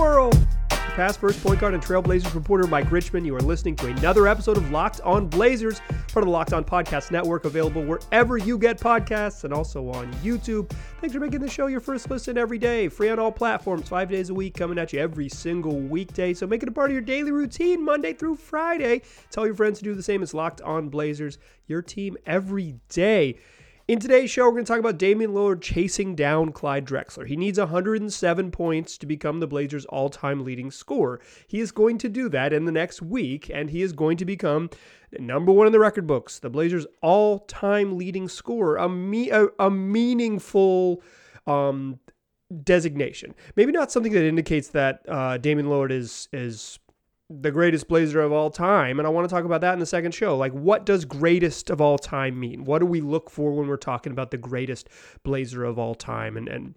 world. Past first point guard and Trailblazers reporter Mike Richman. You are listening to another episode of Locked On Blazers, part of the Locked On Podcast Network, available wherever you get podcasts and also on YouTube. Thanks for making the show your first listen every day. Free on all platforms, five days a week, coming at you every single weekday. So make it a part of your daily routine, Monday through Friday. Tell your friends to do the same as Locked On Blazers, your team every day. In today's show, we're going to talk about Damian Lillard chasing down Clyde Drexler. He needs 107 points to become the Blazers' all time leading scorer. He is going to do that in the next week, and he is going to become number one in the record books, the Blazers' all time leading scorer, a, me- a, a meaningful. Um, designation. Maybe not something that indicates that uh, Damian Lillard is is the greatest blazer of all time and i want to talk about that in the second show. Like what does greatest of all time mean? What do we look for when we're talking about the greatest blazer of all time? And and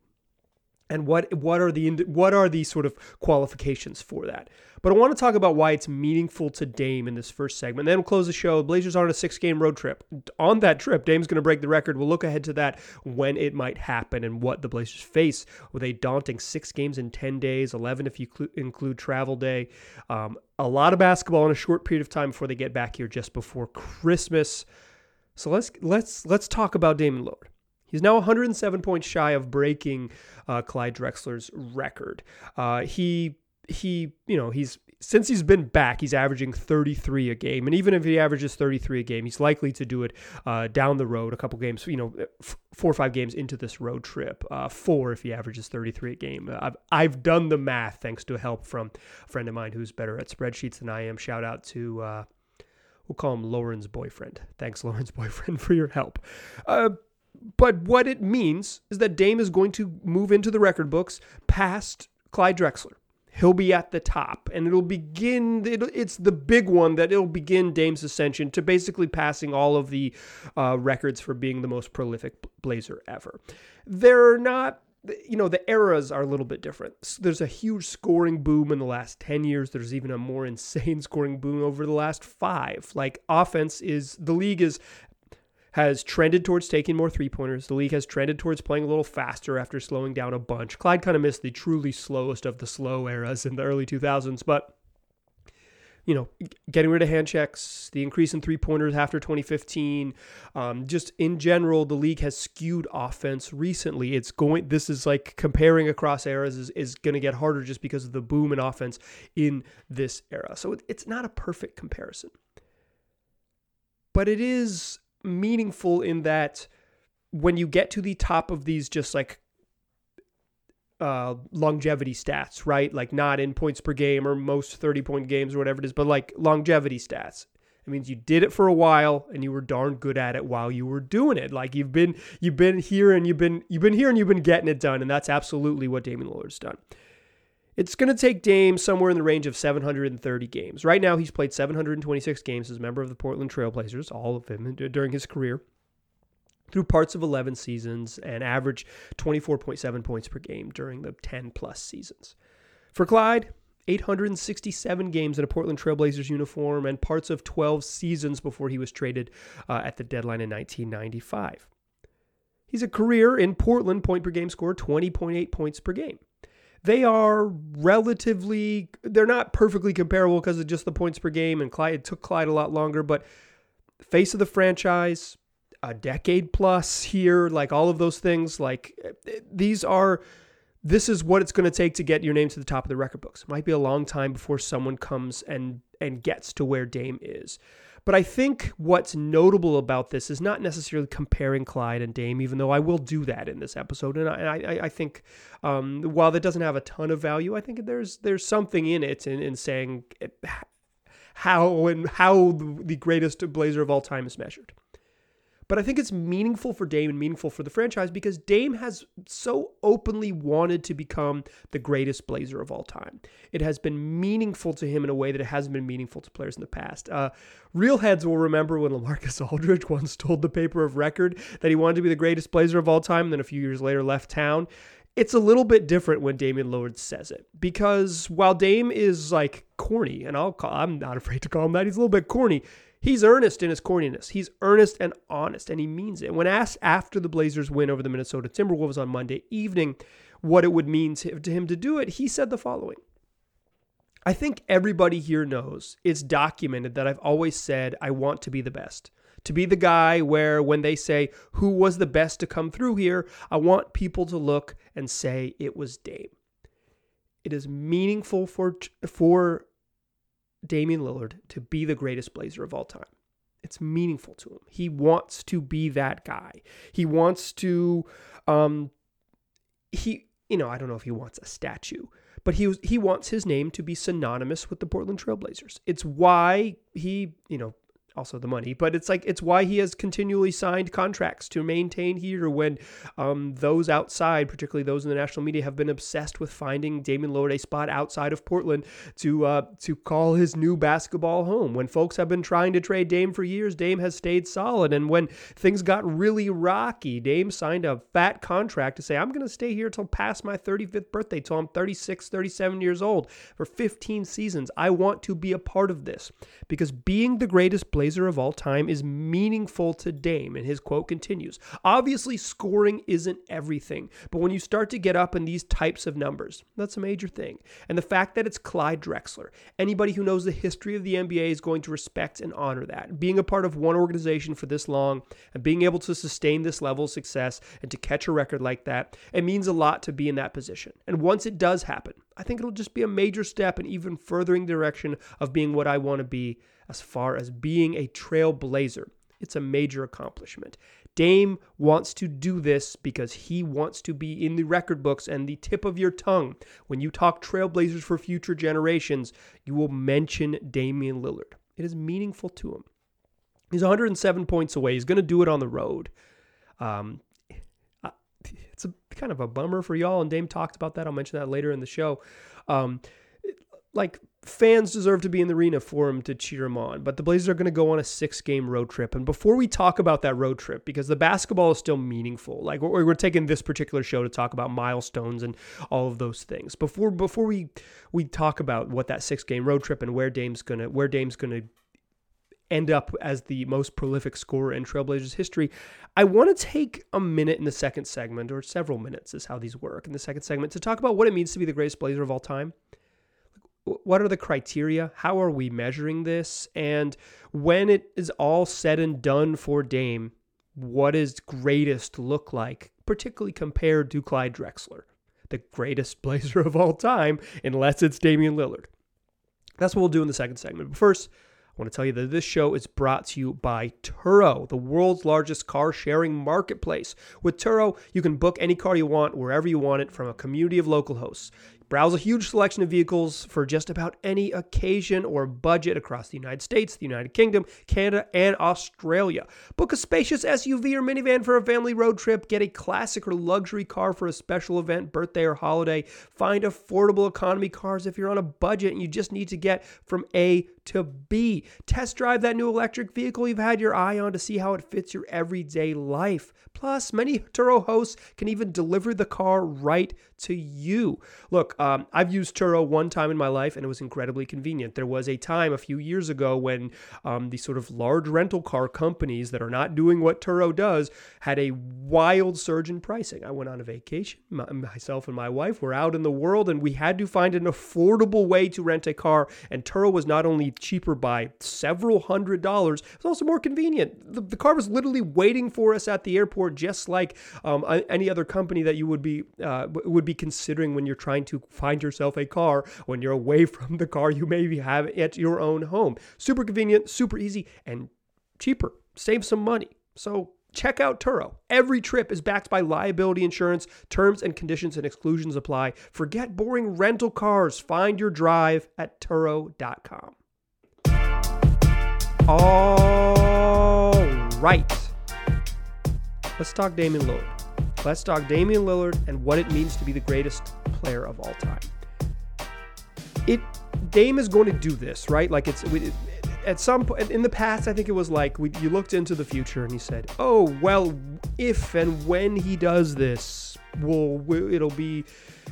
and what what are the what are the sort of qualifications for that but I want to talk about why it's meaningful to Dame in this first segment. Then we'll close the show. Blazers are on a six game road trip. On that trip, Dame's going to break the record. We'll look ahead to that when it might happen and what the Blazers face with a daunting six games in 10 days, 11 if you include travel day. Um, a lot of basketball in a short period of time before they get back here just before Christmas. So let's let's let's talk about Damian Lillard. He's now 107 points shy of breaking uh, Clyde Drexler's record. Uh, he he, you know, he's since he's been back, he's averaging 33 a game, and even if he averages 33 a game, he's likely to do it uh, down the road, a couple games, you know, f- four or five games into this road trip. Uh, four if he averages 33 a game. I've I've done the math thanks to help from a friend of mine who's better at spreadsheets than I am. Shout out to. Uh, we'll call him Lauren's boyfriend. Thanks, Lauren's boyfriend, for your help. But what it means is that Dame is going to move into the record books past Clyde Drexler. He'll be at the top and it'll begin it's the big one that it'll begin dame's ascension to basically passing all of the uh, records for being the most prolific blazer ever. They're not you know the eras are a little bit different. There's a huge scoring boom in the last 10 years. There's even a more insane scoring boom over the last five. Like offense is the league is has trended towards taking more three pointers. The league has trended towards playing a little faster after slowing down a bunch. Clyde kind of missed the truly slowest of the slow eras in the early 2000s, but you know, getting rid of hand checks, the increase in three pointers after 2015, um, just in general, the league has skewed offense recently. It's going, this is like comparing across eras is, is going to get harder just because of the boom in offense in this era. So it, it's not a perfect comparison. But it is meaningful in that when you get to the top of these just like uh, longevity stats, right? Like not in points per game or most 30 point games or whatever it is, but like longevity stats. It means you did it for a while and you were darn good at it while you were doing it. Like you've been you've been here and you've been you've been here and you've been getting it done, and that's absolutely what Damian Lillard's done. It's going to take Dame somewhere in the range of 730 games. Right now, he's played 726 games as a member of the Portland Trailblazers, all of them during his career, through parts of 11 seasons and averaged 24.7 points per game during the 10 plus seasons. For Clyde, 867 games in a Portland Trailblazers uniform and parts of 12 seasons before he was traded uh, at the deadline in 1995. He's a career in Portland point per game score 20.8 points per game they are relatively they're not perfectly comparable because of just the points per game and Clyde it took Clyde a lot longer but face of the franchise a decade plus here like all of those things like eh, eh, these are this is what it's going to take to get your name to the top of the record books. It might be a long time before someone comes and and gets to where Dame is but I think what's notable about this is not necessarily comparing Clyde and Dame, even though I will do that in this episode. And I, I, I think um, while that doesn't have a ton of value, I think there's there's something in it in, in saying how and how the greatest Blazer of all time is measured. But I think it's meaningful for Dame and meaningful for the franchise because Dame has so openly wanted to become the greatest Blazer of all time. It has been meaningful to him in a way that it hasn't been meaningful to players in the past. Uh, real heads will remember when LaMarcus Aldridge once told the paper of record that he wanted to be the greatest Blazer of all time, and then a few years later left town. It's a little bit different when Damian Lillard says it because while Dame is like corny, and I'll call, I'm not afraid to call him that, he's a little bit corny He's earnest in his corniness. He's earnest and honest, and he means it. When asked after the Blazers win over the Minnesota Timberwolves on Monday evening what it would mean to him to do it, he said the following I think everybody here knows it's documented that I've always said I want to be the best. To be the guy where when they say who was the best to come through here, I want people to look and say it was Dame. It is meaningful for for Damian Lillard to be the greatest Blazer of all time. It's meaningful to him. He wants to be that guy. He wants to um he you know, I don't know if he wants a statue, but he he wants his name to be synonymous with the Portland Trailblazers. It's why he, you know, also the money, but it's like it's why he has continually signed contracts to maintain here when um, those outside, particularly those in the national media, have been obsessed with finding Damian Lillard a spot outside of Portland to uh, to call his new basketball home. When folks have been trying to trade Dame for years, Dame has stayed solid, and when things got really rocky, Dame signed a fat contract to say, "I'm going to stay here till past my 35th birthday, till I'm 36, 37 years old for 15 seasons. I want to be a part of this because being the greatest player." Blazer of all time is meaningful to Dame. And his quote continues Obviously, scoring isn't everything, but when you start to get up in these types of numbers, that's a major thing. And the fact that it's Clyde Drexler, anybody who knows the history of the NBA is going to respect and honor that. Being a part of one organization for this long and being able to sustain this level of success and to catch a record like that, it means a lot to be in that position. And once it does happen, I think it'll just be a major step in even furthering the direction of being what I want to be as far as being a trailblazer. It's a major accomplishment. Dame wants to do this because he wants to be in the record books and the tip of your tongue. When you talk trailblazers for future generations, you will mention Damian Lillard. It is meaningful to him. He's 107 points away. He's going to do it on the road. Um, it's a kind of a bummer for y'all, and Dame talked about that. I'll mention that later in the show. Um, like fans deserve to be in the arena for him to cheer him on. But the Blazers are going to go on a six game road trip. And before we talk about that road trip, because the basketball is still meaningful, like we're, we're taking this particular show to talk about milestones and all of those things. Before before we we talk about what that six game road trip and where Dame's gonna where Dame's gonna end up as the most prolific scorer in Trailblazers history, I want to take a minute in the second segment, or several minutes is how these work in the second segment, to talk about what it means to be the greatest Blazer of all time what are the criteria? How are we measuring this? And when it is all said and done for Dame, what does greatest look like, particularly compared to Clyde Drexler, the greatest Blazer of all time, unless it's Damian Lillard? That's what we'll do in the second segment. But first, I want to tell you that this show is brought to you by Turo, the world's largest car sharing marketplace. With Turo, you can book any car you want wherever you want it from a community of local hosts. Browse a huge selection of vehicles for just about any occasion or budget across the United States, the United Kingdom, Canada, and Australia. Book a spacious SUV or minivan for a family road trip. Get a classic or luxury car for a special event, birthday, or holiday. Find affordable economy cars if you're on a budget and you just need to get from A to be. Test drive that new electric vehicle you've had your eye on to see how it fits your everyday life. Plus, many Turo hosts can even deliver the car right to you. Look, um, I've used Turo one time in my life and it was incredibly convenient. There was a time a few years ago when um, the sort of large rental car companies that are not doing what Turo does had a wild surge in pricing. I went on a vacation. My, myself and my wife were out in the world and we had to find an affordable way to rent a car. And Turo was not only cheaper by several hundred dollars, It's also more convenient. The, the car was literally waiting for us at the airport, just like um, any other company that you would be uh, would be considering when you're trying to find yourself a car when you're away from the car you maybe have at your own home. Super convenient, super easy, and cheaper. Save some money. So check out Turo. Every trip is backed by liability insurance. Terms and conditions and exclusions apply. Forget boring rental cars. Find your drive at Turo.com. All right. Let's talk Damian Lillard. Let's talk Damian Lillard and what it means to be the greatest player of all time. It Dame is going to do this, right? Like it's we, at some point in the past, I think it was like we, you looked into the future and he said, "Oh well, if and when he does this, will it'll be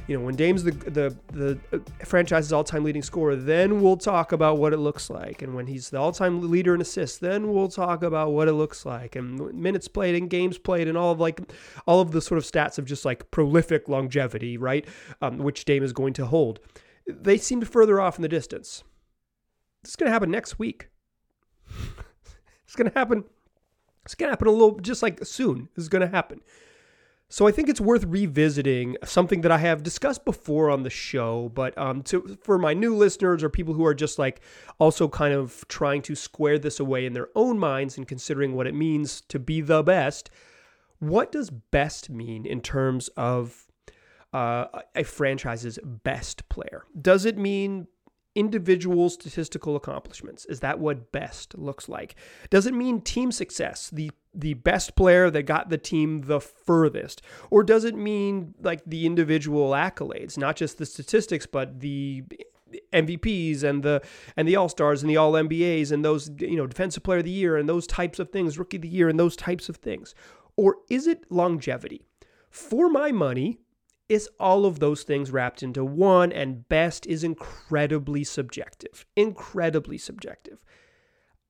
you know, when Dame's the the the uh, franchise's all-time leading scorer, then we'll talk about what it looks like. And when he's the all-time leader in assists, then we'll talk about what it looks like. And minutes played and games played and all of like all of the sort of stats of just like prolific longevity, right? Um, which Dame is going to hold. they seemed further off in the distance. This is going to happen next week. it's going to happen. It's going to happen a little, just like soon. This is going to happen. So I think it's worth revisiting something that I have discussed before on the show, but um, to for my new listeners or people who are just like also kind of trying to square this away in their own minds and considering what it means to be the best. What does best mean in terms of uh, a franchise's best player? Does it mean individual statistical accomplishments? Is that what best looks like? Does it mean team success, the the best player that got the team the furthest? Or does it mean like the individual accolades, not just the statistics, but the MVPs and the and the All Stars and the All NBAs and those you know Defensive Player of the Year and those types of things, Rookie of the Year and those types of things, or is it longevity? For my money, is all of those things wrapped into one, and best is incredibly subjective. Incredibly subjective.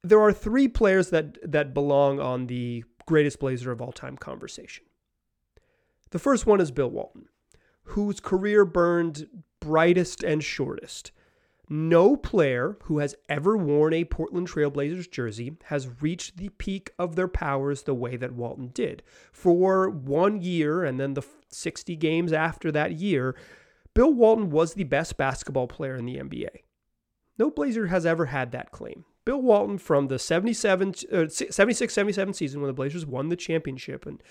There are three players that, that belong on the greatest Blazer of all time conversation. The first one is Bill Walton, whose career burned brightest and shortest. No player who has ever worn a Portland Trailblazers jersey has reached the peak of their powers the way that Walton did. For one year and then the 60 games after that year, Bill Walton was the best basketball player in the NBA. No Blazer has ever had that claim. Bill Walton from the 77, uh, 76 77 season when the Blazers won the championship and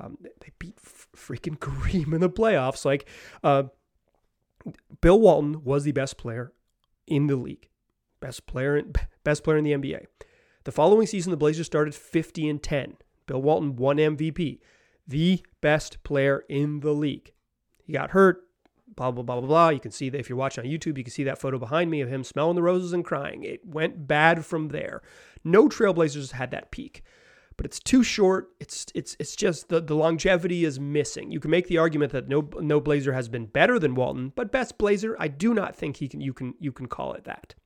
um, they beat freaking Kareem in the playoffs. Like, uh, Bill Walton was the best player in the league. Best player, best player in the NBA. The following season, the Blazers started 50 and 10. Bill Walton won MVP, the best player in the league. He got hurt, blah, blah, blah, blah, blah. You can see that if you're watching on YouTube, you can see that photo behind me of him smelling the roses and crying. It went bad from there. No Trailblazers had that peak but it's too short. It's it's it's just the, the longevity is missing. You can make the argument that no no Blazer has been better than Walton, but best Blazer, I do not think he can you can you can call it that.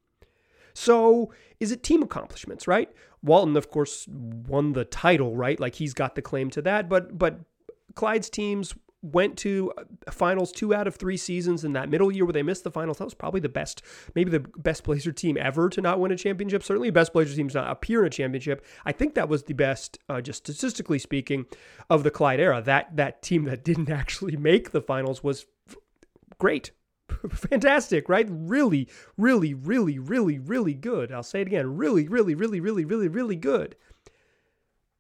So is it team accomplishments, right? Walton, of course, won the title, right? Like he's got the claim to that, but but Clyde's teams went to finals two out of three seasons in that middle year where they missed the finals. That was probably the best, maybe the best Blazer team ever to not win a championship. Certainly, best Blazer team to not appear in a championship. I think that was the best, uh, just statistically speaking, of the Clyde era. That that team that didn't actually make the finals was f- great. Fantastic, right? Really, really, really, really, really good. I'll say it again. Really, really, really, really, really, really good.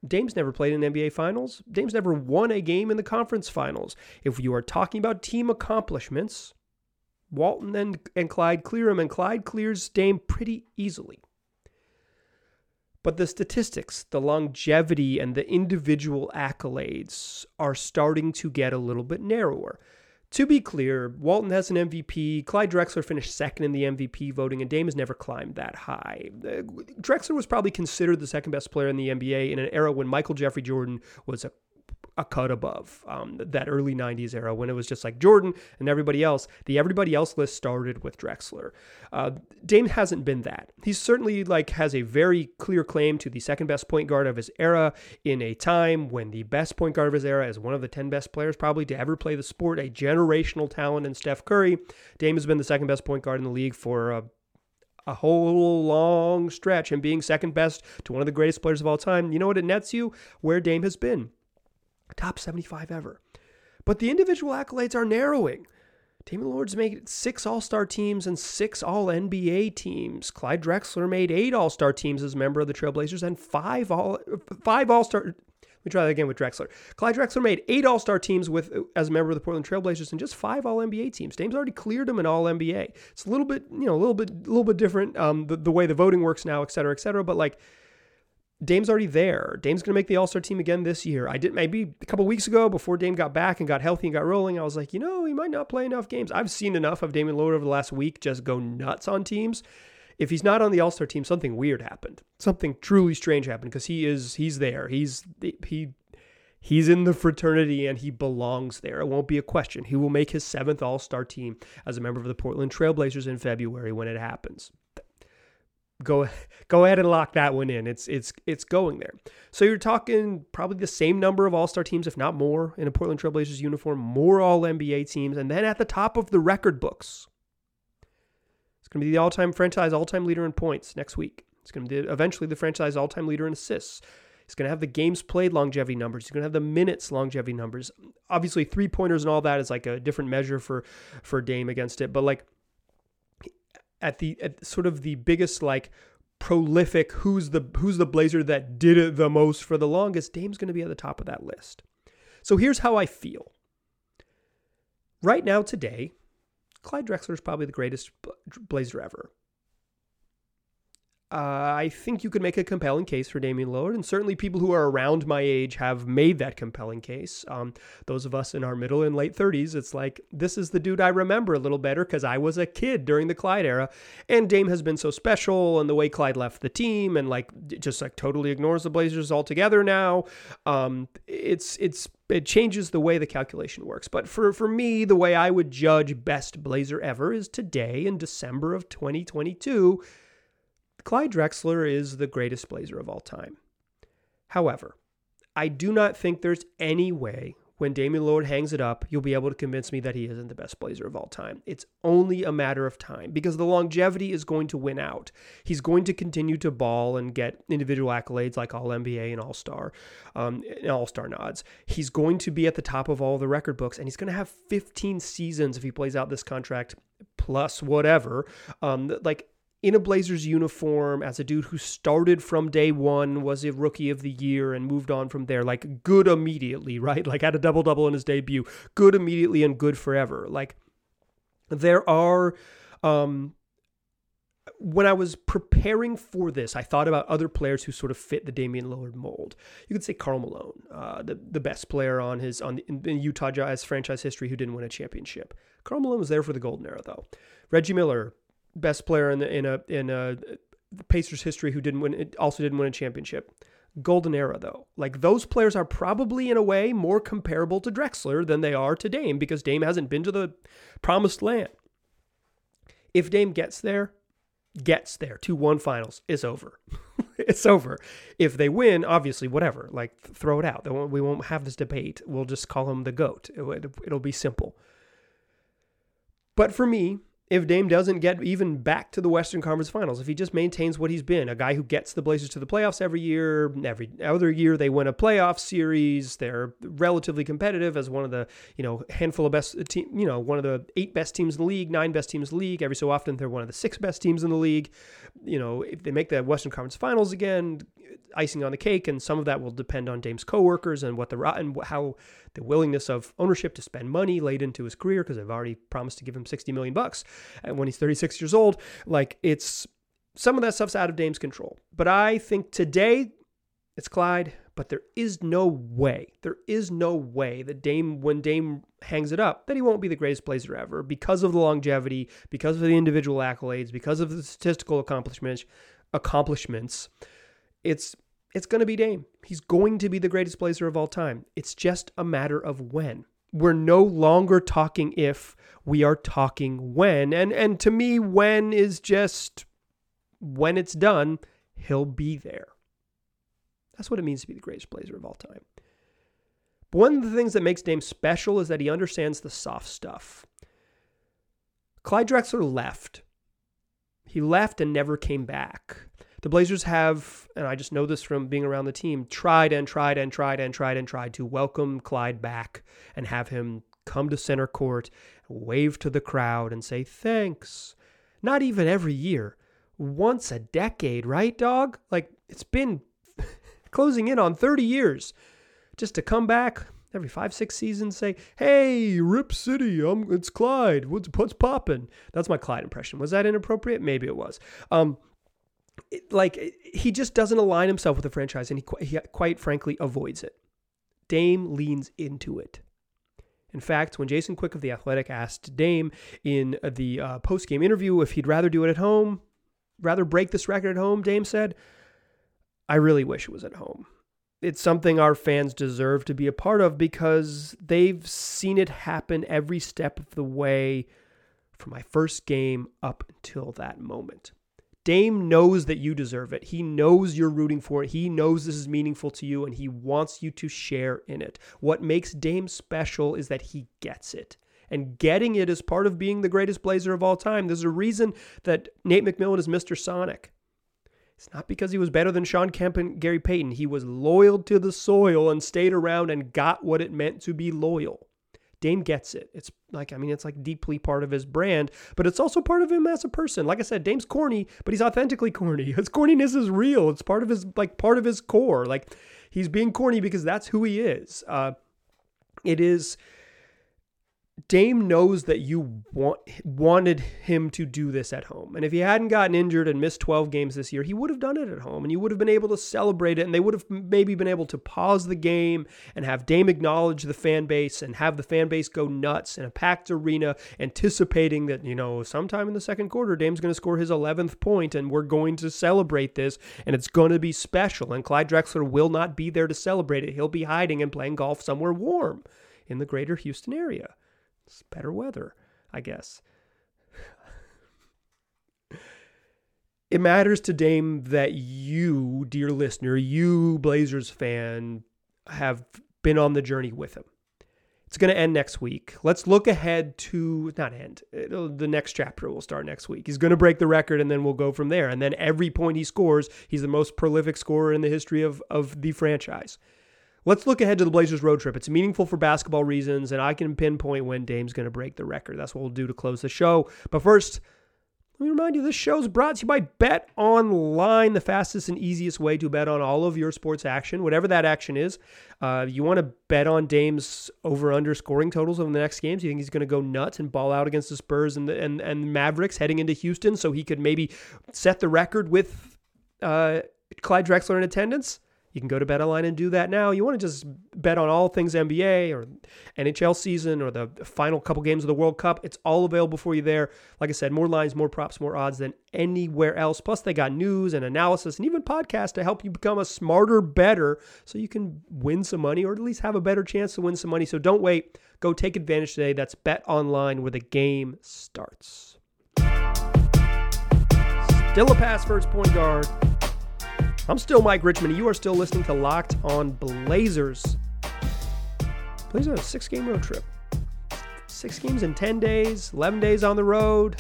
Dame's never played in NBA Finals. Dame's never won a game in the conference finals. If you are talking about team accomplishments, Walton and, and Clyde clear him, and Clyde clears Dame pretty easily. But the statistics, the longevity, and the individual accolades are starting to get a little bit narrower. To be clear, Walton has an MVP. Clyde Drexler finished second in the MVP voting, and Dame has never climbed that high. Uh, Drexler was probably considered the second best player in the NBA in an era when Michael Jeffrey Jordan was a a cut above um, that early 90s era when it was just like Jordan and everybody else. The everybody else list started with Drexler. Uh, Dame hasn't been that. He certainly like has a very clear claim to the second best point guard of his era in a time when the best point guard of his era is one of the 10 best players probably to ever play the sport, a generational talent in Steph Curry. Dame has been the second best point guard in the league for uh, a whole long stretch and being second best to one of the greatest players of all time. You know what it nets you? Where Dame has been top 75 ever. But the individual accolades are narrowing. Damian Lillard's made six All Star teams and six All NBA teams. Clyde Drexler made eight All Star teams as a member of the Trailblazers and five All five All Star. Let me try that again with Drexler. Clyde Drexler made eight All Star teams with as a member of the Portland Trailblazers and just five All NBA teams. Dame's already cleared him in All NBA. It's a little bit you know a little bit a little bit different um, the, the way the voting works now, et cetera, et cetera. But like Dame's already there. Dame's going to make the All Star team again this year. I did maybe a couple weeks ago before Dame got back and got healthy and got rolling. I was like, you know, he might not play enough games. I've seen enough of Damian Lillard over the last week just go nuts on teams. If he's not on the All Star team, something weird happened. Something truly strange happened because he is he's there. He's he he's in the fraternity and he belongs there. It won't be a question. He will make his seventh All Star team as a member of the Portland Trailblazers in February when it happens go go ahead and lock that one in. It's it's it's going there. So you're talking probably the same number of All-Star teams, if not more, in a Portland Trailblazers uniform, more All NBA teams, and then at the top of the record books, it's going to be the all-time franchise all-time leader in points next week. It's going to be eventually the franchise all-time leader in assists. He's going to have the games played longevity numbers. He's going to have the minutes longevity numbers. Obviously, three pointers and all that is like a different measure for for Dame against it. But like at the at sort of the biggest like prolific who's the who's the Blazer that did it the most for the longest, Dame's going to be at the top of that list. So here's how I feel. Right now today, Clyde Drexler is probably the greatest Blazer ever. Uh, I think you could make a compelling case for Damian Lillard, and certainly people who are around my age have made that compelling case. Um, those of us in our middle and late 30s, it's like, this is the dude I remember a little better because I was a kid during the Clyde era. And Dame has been so special, and the way Clyde left the team and like just like totally ignores the Blazers altogether now. Um, it's, it's, it changes the way the calculation works. But for, for me, the way I would judge best Blazer ever is today in December of 2022 Clyde Drexler is the greatest Blazer of all time. However, I do not think there's any way when Damian Lillard hangs it up, you'll be able to convince me that he isn't the best Blazer of all time. It's only a matter of time because the longevity is going to win out. He's going to continue to ball and get individual accolades like All NBA and All Star, um, All Star nods. He's going to be at the top of all the record books, and he's going to have 15 seasons if he plays out this contract plus whatever. Um, like in a Blazers uniform as a dude who started from day one, was a rookie of the year, and moved on from there. Like, good immediately, right? Like, had a double double in his debut. Good immediately and good forever. Like, there are. Um, when I was preparing for this, I thought about other players who sort of fit the Damian Lillard mold. You could say Karl Malone, uh, the the best player on his on in, in Utah Jazz franchise history who didn't win a championship. Karl Malone was there for the golden era, though. Reggie Miller, best player in the in a in a Pacers history who didn't win it also didn't win a championship. Golden era though. Like those players are probably in a way more comparable to Drexler than they are to Dame because Dame hasn't been to the promised land. If Dame gets there, gets there to one finals, it's over. it's over. If they win, obviously, whatever. Like throw it out. We won't have this debate. We'll just call him the goat. It'll be simple. But for me, if Dame doesn't get even back to the Western Conference Finals, if he just maintains what he's been, a guy who gets the Blazers to the playoffs every year, every other year they win a playoff series, they're relatively competitive as one of the, you know, handful of best team, you know, one of the eight best teams in the league, nine best teams in the league. Every so often they're one of the six best teams in the league. You know, if they make the Western Conference Finals again, icing on the cake, and some of that will depend on Dame's coworkers and what the and how the willingness of ownership to spend money late into his career because they've already promised to give him 60 million bucks uh, when he's 36 years old. Like it's some of that stuff's out of Dame's control. But I think today it's Clyde, but there is no way, there is no way that Dame, when Dame hangs it up, that he won't be the greatest Blazer ever because of the longevity, because of the individual accolades, because of the statistical accomplishments. Accomplishments. It's it's going to be Dame. He's going to be the greatest Blazer of all time. It's just a matter of when. We're no longer talking if, we are talking when. And and to me when is just when it's done, he'll be there. That's what it means to be the greatest Blazer of all time. But one of the things that makes Dame special is that he understands the soft stuff. Clyde Drexler left. He left and never came back. The Blazers have, and I just know this from being around the team, tried and tried and tried and tried and tried to welcome Clyde back and have him come to center court, wave to the crowd, and say thanks. Not even every year, once a decade, right, dog? Like it's been closing in on 30 years just to come back every five, six seasons, say, "Hey, Rip City, I'm, it's Clyde. What's what's popping?" That's my Clyde impression. Was that inappropriate? Maybe it was. Um, like he just doesn't align himself with the franchise, and he, he quite frankly avoids it. Dame leans into it. In fact, when Jason Quick of The Athletic asked Dame in the uh, post game interview if he'd rather do it at home, rather break this record at home, Dame said, I really wish it was at home. It's something our fans deserve to be a part of because they've seen it happen every step of the way from my first game up until that moment. Dame knows that you deserve it. He knows you're rooting for it. He knows this is meaningful to you and he wants you to share in it. What makes Dame special is that he gets it. And getting it is part of being the greatest Blazer of all time. There's a reason that Nate McMillan is Mr. Sonic. It's not because he was better than Sean Kemp and Gary Payton. He was loyal to the soil and stayed around and got what it meant to be loyal. Dame gets it. It's like, I mean, it's like deeply part of his brand, but it's also part of him as a person. Like I said, Dame's corny, but he's authentically corny. His corniness is real. It's part of his, like, part of his core. Like, he's being corny because that's who he is. Uh, it is Dame knows that you want wanted him to do this at home. And if he hadn't gotten injured and missed 12 games this year, he would have done it at home and you would have been able to celebrate it and they would have maybe been able to pause the game and have Dame acknowledge the fan base and have the fan base go nuts in a packed arena anticipating that, you know, sometime in the second quarter Dame's going to score his 11th point and we're going to celebrate this and it's going to be special and Clyde Drexler will not be there to celebrate it. He'll be hiding and playing golf somewhere warm in the greater Houston area. It's better weather, I guess. it matters to Dame that you, dear listener, you Blazers fan, have been on the journey with him. It's going to end next week. Let's look ahead to not end. It'll, the next chapter will start next week. He's going to break the record, and then we'll go from there. And then every point he scores, he's the most prolific scorer in the history of of the franchise. Let's look ahead to the Blazers road trip. It's meaningful for basketball reasons, and I can pinpoint when Dame's going to break the record. That's what we'll do to close the show. But first, let me remind you this show is brought to you by Bet Online, the fastest and easiest way to bet on all of your sports action, whatever that action is. Uh, you want to bet on Dame's over under scoring totals over the next games. You think he's going to go nuts and ball out against the Spurs and the, and, and Mavericks heading into Houston so he could maybe set the record with uh, Clyde Drexler in attendance? You can go to BetOnline and do that now. You want to just bet on all things NBA or NHL season or the final couple games of the World Cup. It's all available for you there. Like I said, more lines, more props, more odds than anywhere else. Plus, they got news and analysis and even podcasts to help you become a smarter, better so you can win some money or at least have a bettor chance to win some money. So don't wait. Go take advantage today. That's BetOnline where the game starts. Still a pass first point guard. I'm still Mike Richman. You are still listening to Locked on Blazers. Blazers on uh, a six game road trip. Six games in 10 days, 11 days on the road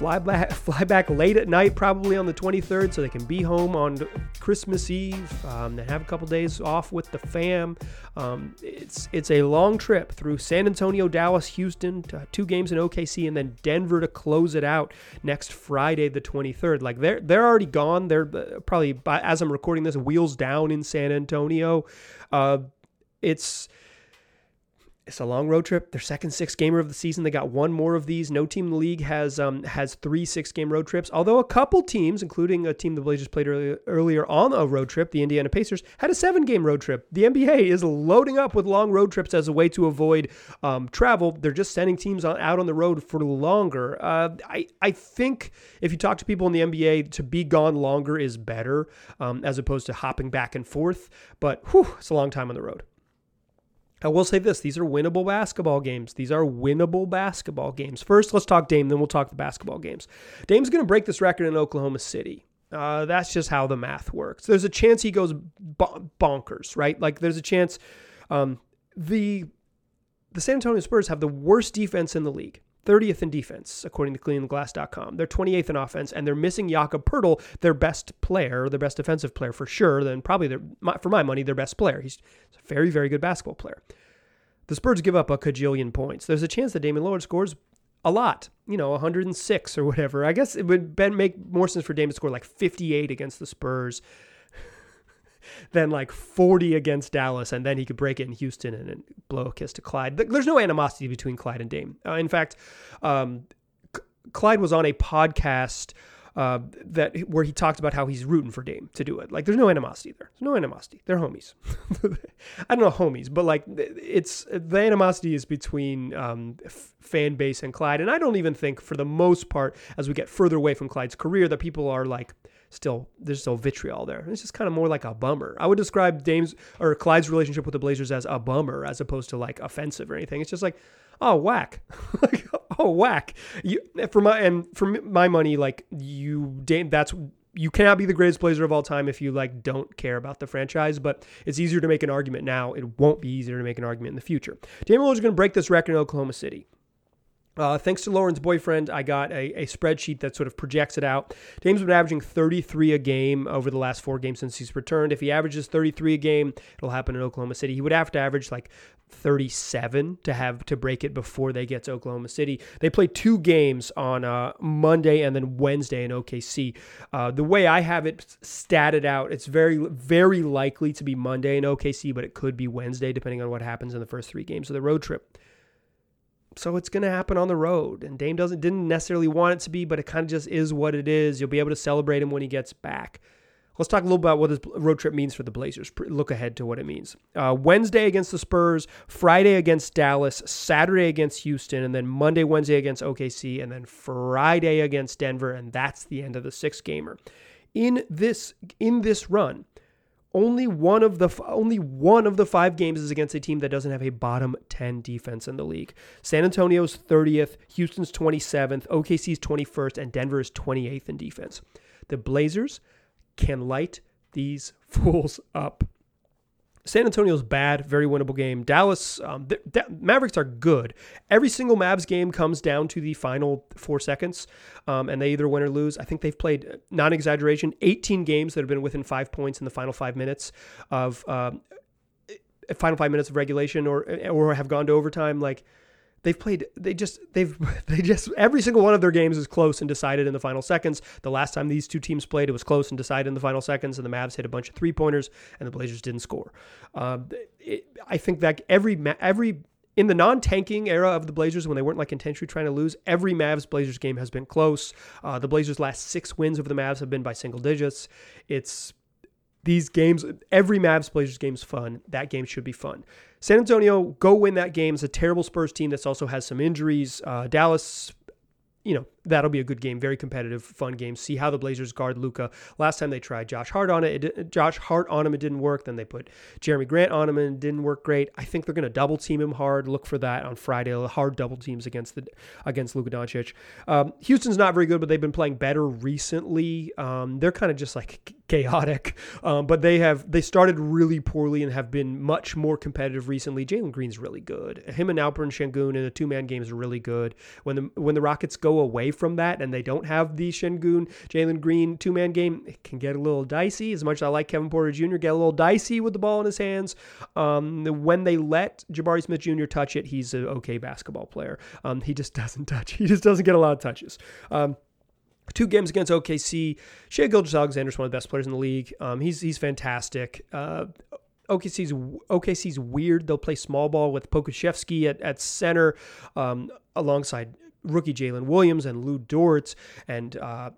fly back, fly back late at night, probably on the 23rd, so they can be home on Christmas Eve um, and have a couple days off with the fam. Um, it's it's a long trip through San Antonio, Dallas, Houston, two games in OKC, and then Denver to close it out next Friday, the 23rd. Like they're they're already gone. They're uh, probably by, as I'm recording this, wheels down in San Antonio. Uh, it's it's a long road trip. Their second six gamer of the season. They got one more of these. No team in the league has um, has three six game road trips. Although a couple teams, including a team the Blazers played earlier, earlier on a road trip, the Indiana Pacers, had a seven game road trip. The NBA is loading up with long road trips as a way to avoid um, travel. They're just sending teams on, out on the road for longer. Uh, I I think if you talk to people in the NBA, to be gone longer is better um, as opposed to hopping back and forth. But whew, it's a long time on the road. I will say this these are winnable basketball games. These are winnable basketball games. First, let's talk Dame, then we'll talk the basketball games. Dame's going to break this record in Oklahoma City. Uh, that's just how the math works. There's a chance he goes bonkers, right? Like there's a chance um, the the San Antonio Spurs have the worst defense in the league. 30th in defense, according to cleantheglass.com. They're 28th in offense, and they're missing Jakob Poeltl, their best player, their best defensive player for sure. Then probably their, for my money, their best player. He's a very, very good basketball player. The Spurs give up a cajillion points. There's a chance that Damian Lillard scores a lot, you know, 106 or whatever. I guess it would make more sense for Dame to score like 58 against the Spurs than like 40 against Dallas, and then he could break it in Houston and, and blow a kiss to Clyde. There's no animosity between Clyde and Dame. Uh, in fact, um, Clyde was on a podcast uh, that where he talked about how he's rooting for Dame to do it. Like, there's no animosity there. There's no animosity. They're homies. I don't know homies, but like, it's the animosity is between um, f- fan base and Clyde. And I don't even think, for the most part, as we get further away from Clyde's career, that people are like still there's still vitriol there. It's just kind of more like a bummer. I would describe Dame's or Clyde's relationship with the Blazers as a bummer as opposed to like offensive or anything. It's just like oh whack oh whack you for my and for my money like you Dame that's you cannot be the greatest Blazer of all time if you like don't care about the franchise, but it's easier to make an argument now. It won't be easier to make an argument in the future. Damian is going to break this record in Oklahoma City. Uh, thanks to Lauren's boyfriend, I got a, a, spreadsheet that sort of projects it out. Dame's been averaging 33 a game over the last four games since he's returned. If he averages 33 a game, it'll happen in Oklahoma City. He would have to average like 37 to have to break it before they get to Oklahoma City. They play two games on uh, Monday and then Wednesday in OKC. Uh, the way I have it statted out, it's very very likely to be Monday in OKC, but it could be Wednesday depending on what happens in the first three games of the road trip so it's going to happen on the road. And Dame doesn't didn't necessarily want it to be, but it kind of just is what it is. You'll be able to celebrate him when he gets back. Let's talk a little about what this road trip means for the Blazers. Look ahead to what it means. Uh, Wednesday against the Spurs, Friday against Dallas, Saturday against Houston, and then Monday, Wednesday against OKC, and then Friday against Denver, and that's the end of the six gamer. In this in this run, only one of the only one of the five games is against a team that doesn't have a bottom 10 defense in the league. San Antonio's 30th, Houston's 27th, OKC's 21st and Denver is 28th in defense. The Blazers can light these fools up. San Antonio's bad, very winnable game. Dallas, um, the, the, Mavericks are good. Every single Mavs game comes down to the final four seconds, um, and they either win or lose. I think they've played, non exaggeration, 18 games that have been within five points in the final five minutes of um, final five minutes of regulation, or or have gone to overtime. Like they've played they just they've they just every single one of their games is close and decided in the final seconds the last time these two teams played it was close and decided in the final seconds and the Mavs hit a bunch of three pointers and the Blazers didn't score um, it, I think that every every in the non-tanking era of the Blazers, when they weren't like intentionally trying to lose, every Mavs Blazers game has been close. Uh, the Blazers' last six wins over the Mavs have been by single digits. It's these games, every Mavs Blazers game is fun. That game should be fun. San Antonio, go win that game. It's a terrible Spurs team that also has some injuries. Uh, Dallas, you know, that'll be a good game, very competitive, fun game. See how the Blazers guard Luka. Last time they tried Josh Hart on it, it Josh Hart on him, it didn't work. Then they put Jerami Grant on him, and it didn't work great. I think they're going to double team him hard. Look for that on Friday. Hard double teams against the against Luka Doncic. Um, Houston's not very good, but they've been playing better recently. Um, they're kind of just like chaotic, um, but they have they started really poorly and have been much more competitive recently. Jalen Green's really good. Him and Alperen Sengun in a two man game is really good. When the when the Rockets go away from that and they don't have the Sengun, Jalen Green two man game, it can get a little dicey. As much as I like Kevin Porter Jr., get a little dicey with the ball in his hands. Um, when they let Jabari Smith Jr. touch it, he's an okay basketball player. Um, he just doesn't touch. He just doesn't get a lot of touches. Um, two games against OKC. Shai Gilgeous-Alexander is one of the best players in the league. Um, he's he's fantastic. Uh, OKC's OKC's weird. They'll play small ball with Pokusevski at, at center um, alongside rookie Jalen Williams and Lu Dort and uh,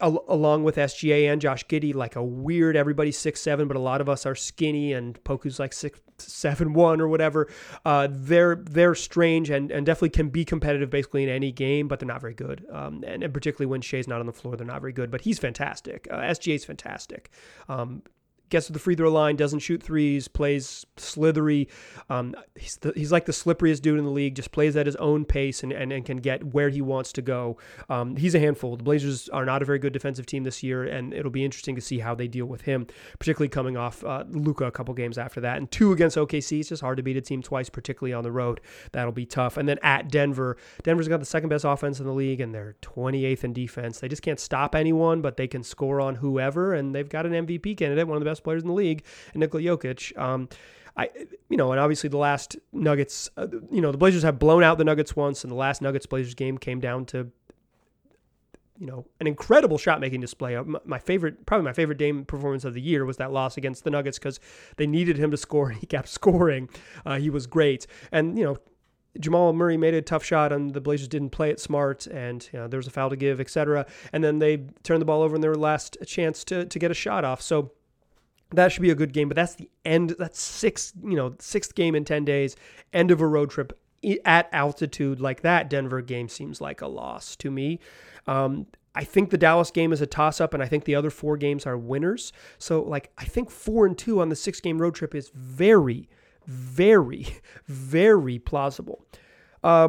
al- along with SGA and Josh Giddey, like a weird everybody's six seven, but a lot of us are skinny and Poku's like six seven one or whatever. Uh, they're they're strange and, and definitely can be competitive basically in any game, but they're not very good. Um, and, and, particularly when Shai's not on the floor, they're not very good. But he's fantastic. Uh, SGA's fantastic. Um, gets to the free throw line, doesn't shoot threes, plays slithery. Um, he's, the, he's like the slipperiest dude in the league, just plays at his own pace and, and, and can get where he wants to go. Um, he's a handful. The Blazers are not a very good defensive team this year, and it'll be interesting to see how they deal with him, particularly coming off uh, Luka a couple games after that. And two against OKC, it's just hard to beat a team twice, particularly on the road. That'll be tough. And then at Denver, Denver's got the second best offense in the league, and they're 28th in defense. They just can't stop anyone, but they can score on whoever, and they've got an MVP candidate, one of the best best players in the league, and Nikola Jokic. Um, I, you know, and obviously the last Nuggets, uh, you know, the Blazers have blown out the Nuggets once, and the last Nuggets Blazers game came down to, you know, an incredible shot making display. Uh, my favorite, probably my favorite Dame performance of the year was that loss against the Nuggets because they needed him to score and he kept scoring. Uh, he was great, and you know, Jamal Murray made a tough shot and the Blazers didn't play it smart and you know, there was a foul to give, etc. And then they turned the ball over in their last chance to to get a shot off. So that should be a good game, but that's the end. That's six, you know, sixth game in 10 days, end of a road trip at altitude like that. Denver game seems like a loss to me. Um, I think the Dallas game is a toss up, and I think the other four games are winners. So, like, I think four and two on the six game road trip is very, very, very plausible. Uh,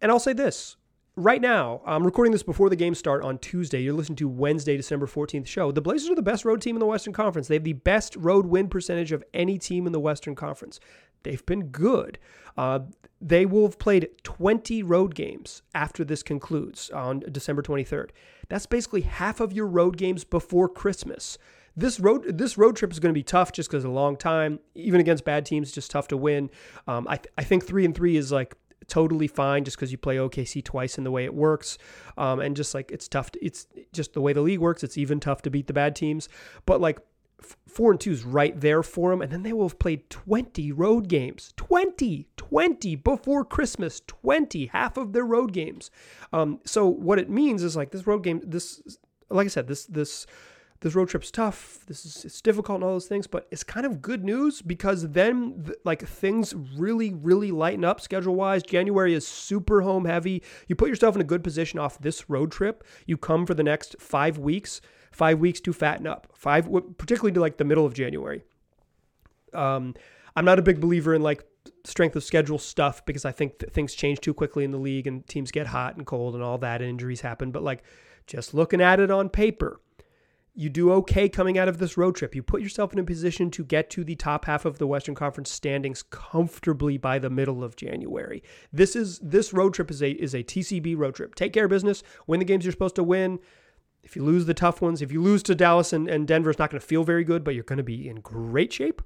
and I'll say this right now, I'm recording this before the games start on Tuesday. You're listening to Wednesday, December 14th show. The Blazers are the best road team in the Western Conference. They have the best road win percentage of any team in the Western Conference. They've been good. Uh, they will have played 20 road games after this concludes on December 23rd. That's basically half of your road games before Christmas. This road this road trip is going to be tough just because a long time. Even against bad teams, just tough to win. Um, I th- I think three and three is like totally fine just because you play OKC twice in the way it works. Um, and just like it's tough, to, it's just the way the league works. It's even tough to beat the bad teams. But like four and two is right there for them. And then they will have played 20 road games 20, 20 before Christmas, 20, half of their road games. Um, so what it means is like this road game, this, like I said, this, this, this road trip's tough. This is it's difficult and all those things, but it's kind of good news because then like things really really lighten up schedule wise. January is super home heavy. You put yourself in a good position off this road trip. You come for the next 5 weeks, 5 weeks to fatten up. 5 particularly to like the middle of January. Um I'm not a big believer in like strength of schedule stuff because I think things change too quickly in the league and teams get hot and cold and all that and injuries happen, but like just looking at it on paper, you do okay coming out of this road trip. You put yourself in a position to get to the top half of the Western Conference standings comfortably by the middle of January. This is this road trip is a is a TCB road trip. Take care of business, win the games you're supposed to win. If you lose the tough ones, if you lose to Dallas and, and Denver, it's not going to feel very good, but you're going to be in great shape.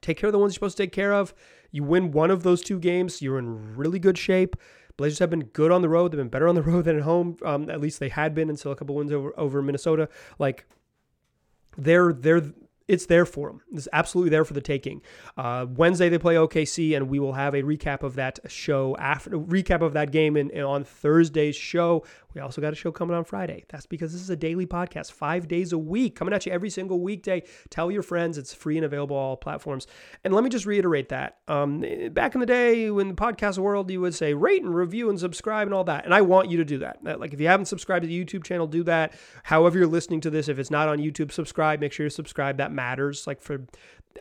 Take care of the ones you're supposed to take care of. You win one of those two games, you're in really good shape. Blazers have been good on the road. They've been better on the road than at home. Um, at least they had been until a couple wins over over Minnesota. Like they're they're it's there for them. It's absolutely there for the taking. Uh, Wednesday they play OKC, and we will have a recap of that show after recap of that game and on Thursday's show. We also got a show coming on Friday. That's because this is a daily podcast, five days a week, coming at you every single weekday. Tell your friends it's free and available on all platforms. And let me just reiterate that. Um, back in the day, when the podcast world, you would say rate and review and subscribe and all that. And I want you to do that. Like if you haven't subscribed to the YouTube channel, do that. However you're listening to this, if it's not on YouTube, subscribe. Make sure you subscribe. That matters. Like for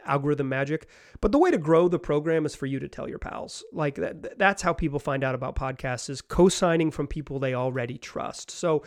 algorithm magic. But the way to grow the program is for you to tell your pals. Like that, that's how people find out about podcasts is co-signing from people they already trust. So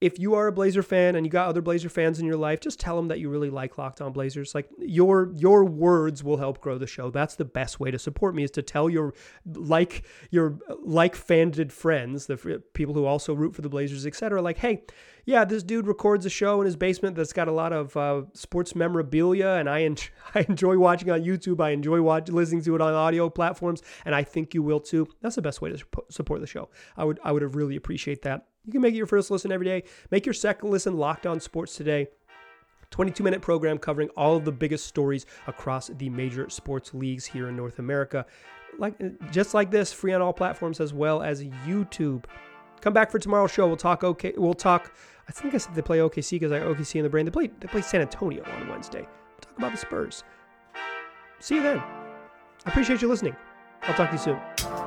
if you are a Blazer fan and you got other Blazer fans in your life, just tell them that you really like Locked On Blazers. Like your your words will help grow the show. That's the best way to support me is to tell your like your like fanded friends, the people who also root for the Blazers, etc. Like, hey, yeah, this dude records a show in his basement that's got a lot of uh, sports memorabilia, and I, en- I enjoy watching on YouTube. I enjoy watch- listening to it on audio platforms, and I think you will too. That's the best way to support the show. I would I would have really appreciate that. You can make it your first listen every day. Make your second listen Locked On Sports today. 22 minute program covering all of the biggest stories across the major sports leagues here in North America. Like just like this, free on all platforms as well as YouTube. Come back for tomorrow's show. We'll talk okay. We'll talk I think I said they play OKC because I OKC in the brain. They play they play San Antonio on Wednesday. We'll talk about the Spurs. See you then. I appreciate you listening. I'll talk to you soon.